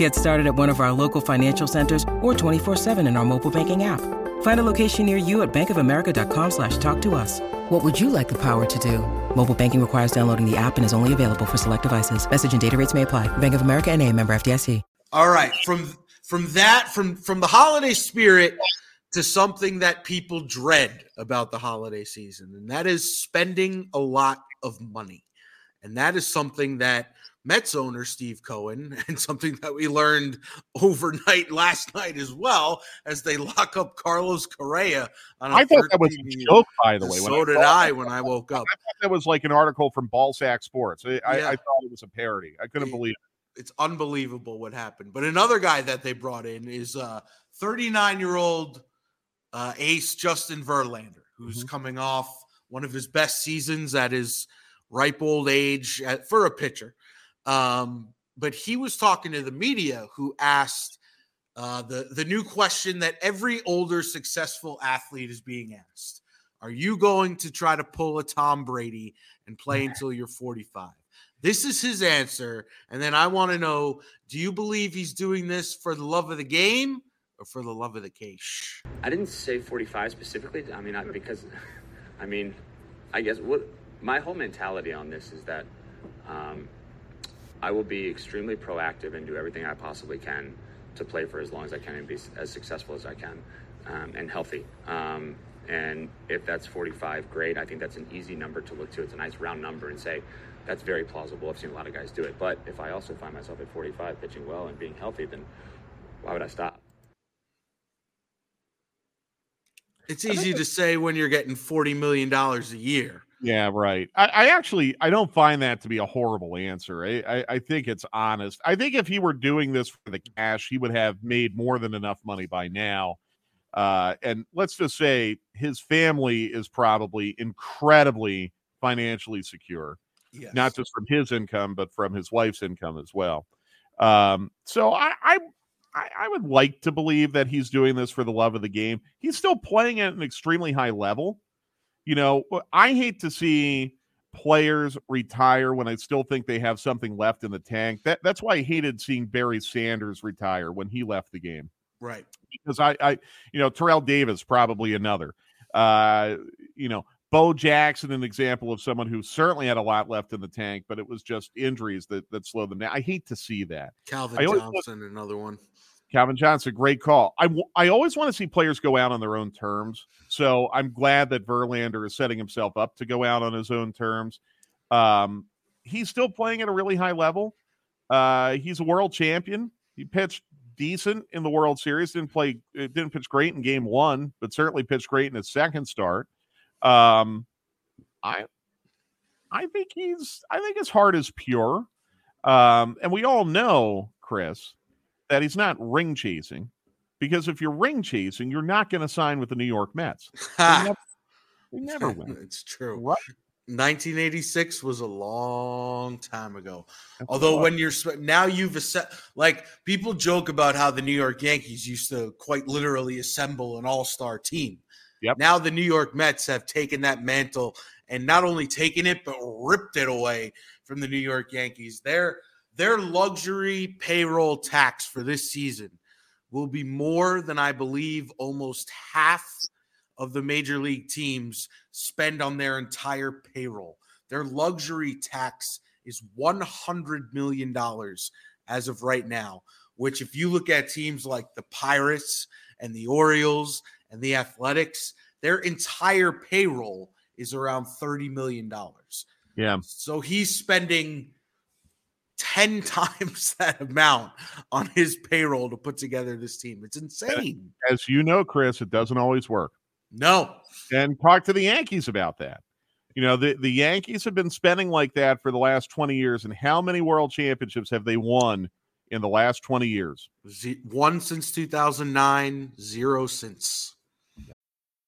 Get started at one of our local financial centers or 24-7 in our mobile banking app. Find a location near you at bankofamerica.com slash talk to us. What would you like the power to do? Mobile banking requires downloading the app and is only available for select devices. Message and data rates may apply. Bank of America and a member FDIC. All right. From from that, from from the holiday spirit to something that people dread about the holiday season, and that is spending a lot of money. And that is something that Mets owner Steve Cohen, and something that we learned overnight last night as well, as they lock up Carlos Correa. On a I thought that was a joke, by the way. So did I when I woke up. I thought that was like an article from Ballsack Sports. I, I, Yeah. I thought it was a parody. I couldn't It- believe it. It's unbelievable what happened. But another guy that they brought in is uh 39 year old uh, ace Justin Verlander, who's Mm-hmm. coming off one of his best seasons at his ripe old age at, for a pitcher. Um, but he was talking to the media who asked uh, the, the new question that every older successful athlete is being asked Are you going to try to pull a Tom Brady and play until you're 45? This is his answer. And then I want to know do you believe he's doing this for the love of the game or for the love of the cash? I didn't say 45 specifically. I mean, I, because, I mean, I guess what my whole mentality on this is that um, I will be extremely proactive and do everything I possibly can to play for as long as I can and be as successful as I can um, and healthy. Um, and if that's 45, great. I think that's an easy number to look to. It's a nice round number and say that's very plausible. I've seen a lot of guys do it. But if I also find myself at 45 pitching well and being healthy, then why would I stop? It's easy to say when you're getting $40 million a year. Yeah, right. I, I actually I don't find that to be a horrible answer. I, I I think it's honest. I think if he were doing this for the cash, he would have made more than enough money by now. Uh, and let's just say his family is probably incredibly financially secure, Yes. not just from his income, but from his wife's income as well. Um, so I, I I I would like to believe that he's doing this for the love of the game. He's still playing at an extremely high level you know, I hate to see players retire when I still think they have something left in the tank. That that's why I hated seeing Barry Sanders retire when he left the game right. because I, I you know, Terrell Davis probably another. Uh, you know, Bo Jackson, an example of someone who certainly had a lot left in the tank, but it was just injuries that that slowed them down. I hate to see that. Calvin Johnson, another one. Calvin Johnson, great call. I, w- I always want to see players go out on their own terms. So I'm glad that Verlander is setting himself up to go out on his own terms. Um, he's still playing at a really high level. Uh, he's a world champion. He pitched decent in the World Series. Didn't play, uh, didn't pitch great in Game One, but certainly pitched great in his second start. Um, I, I think he's. I think his heart is pure. Um, and we all know, Chris, that he's not ring chasing because if you're ring chasing, you're not going to sign with the New York Mets. They never, never win. it's true. Right. 1986 was a long time ago. That's Although when you're now you've like people joke about how the New York Yankees used to quite literally assemble an all-star team. Yep. Now the New York Mets have taken that mantle and not only taken it but ripped it away from the New York Yankees. Their their luxury payroll tax for this season will be more than I believe almost half of the major league teams spend on their entire payroll. Their luxury tax is $100 million as of right now, which, if you look at teams like the Pirates and the Orioles and the Athletics, their entire payroll is around $30 million. Yeah. So he's spending 10 times that amount on his payroll to put together this team. It's insane. As you know, Chris, it doesn't always work. No. And talk to the Yankees about that. You know, the, the Yankees have been spending like that for the last 20 years. And how many world championships have they won in the last 20 years. Z- one since 2009, zero since.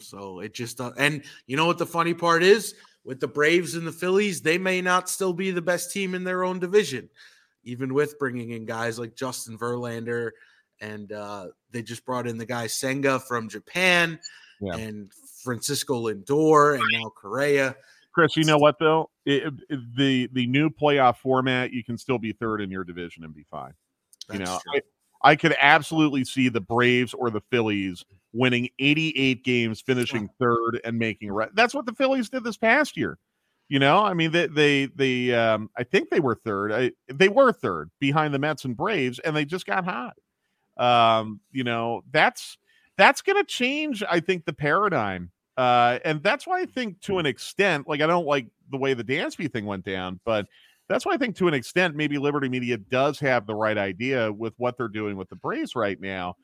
So it just uh, and you know what the funny part is with the Braves and the Phillies, they may not still be the best team in their own division, even with bringing in guys like Justin Verlander and uh, they just brought in the guy Senga from Japan yeah. and Francisco Lindor and now Correa. Chris, you know what though? It, it, the the new playoff format, you can still be third in your division and be fine. That's you know, I, I could absolutely see the Braves or the Phillies winning 88 games, finishing third, and making re- that's what the Phillies did this past year. You know, I mean, they they they um, I think they were third. I, they were third behind the Mets and Braves, and they just got hot. Um, you know, that's that's going to change. I think the paradigm, uh, and that's why I think to an extent, like I don't like the way the Dansby thing went down, but that's why I think to an extent maybe Liberty Media does have the right idea with what they're doing with the Braves right now.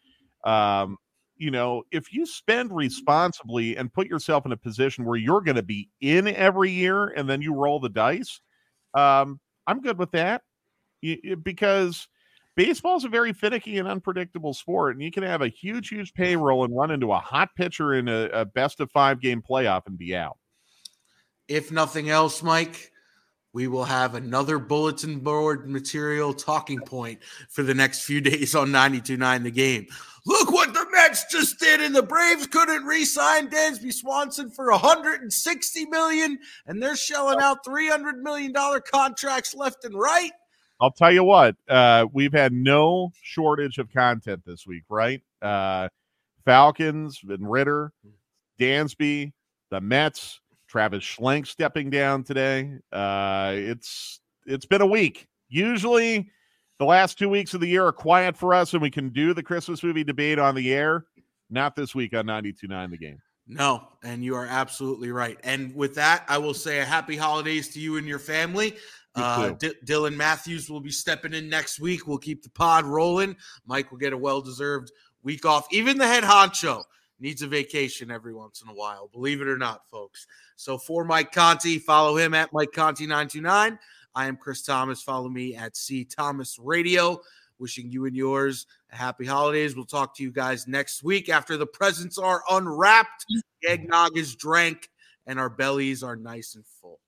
Um, you know, if you spend responsibly and put yourself in a position where you're going to be in every year and then you roll the dice, um, I'm good with that because baseball is a very finicky and unpredictable sport. And you can have a huge, huge payroll and run into a hot pitcher in a, a best of five game playoff and be out. If nothing else, Mike, we will have another bulletin board material talking point for the next few days on 92.9 the game. Look what the Mets just did, and the Braves couldn't re-sign Dansby Swanson for 160 million, and they're shelling out 300 million dollar contracts left and right. I'll tell you what, uh, we've had no shortage of content this week, right? Uh, Falcons and Ridder, Dansby, the Mets, Travis Schlenk stepping down today. Uh, it's it's been a week. Usually, the last two weeks of the year are quiet for us, and we can do the Christmas movie debate on the air. Not this week on 92.9 The Game. No, and you are absolutely right. And with that, I will say a happy holidays to you and your family. Uh, D- Dylan Matthews will be stepping in next week. We'll keep the pod rolling. Mike will get a well deserved week off. Even the head honcho needs a vacation every once in a while, believe it or not, folks. So for Mike Conti, follow him at Mike Conti929. I am Chris Thomas. Follow me at C Thomas Radio. Wishing you and yours a happy holidays. We'll talk to you guys next week after the presents are unwrapped, mm-hmm. eggnog is drank, and our bellies are nice and full.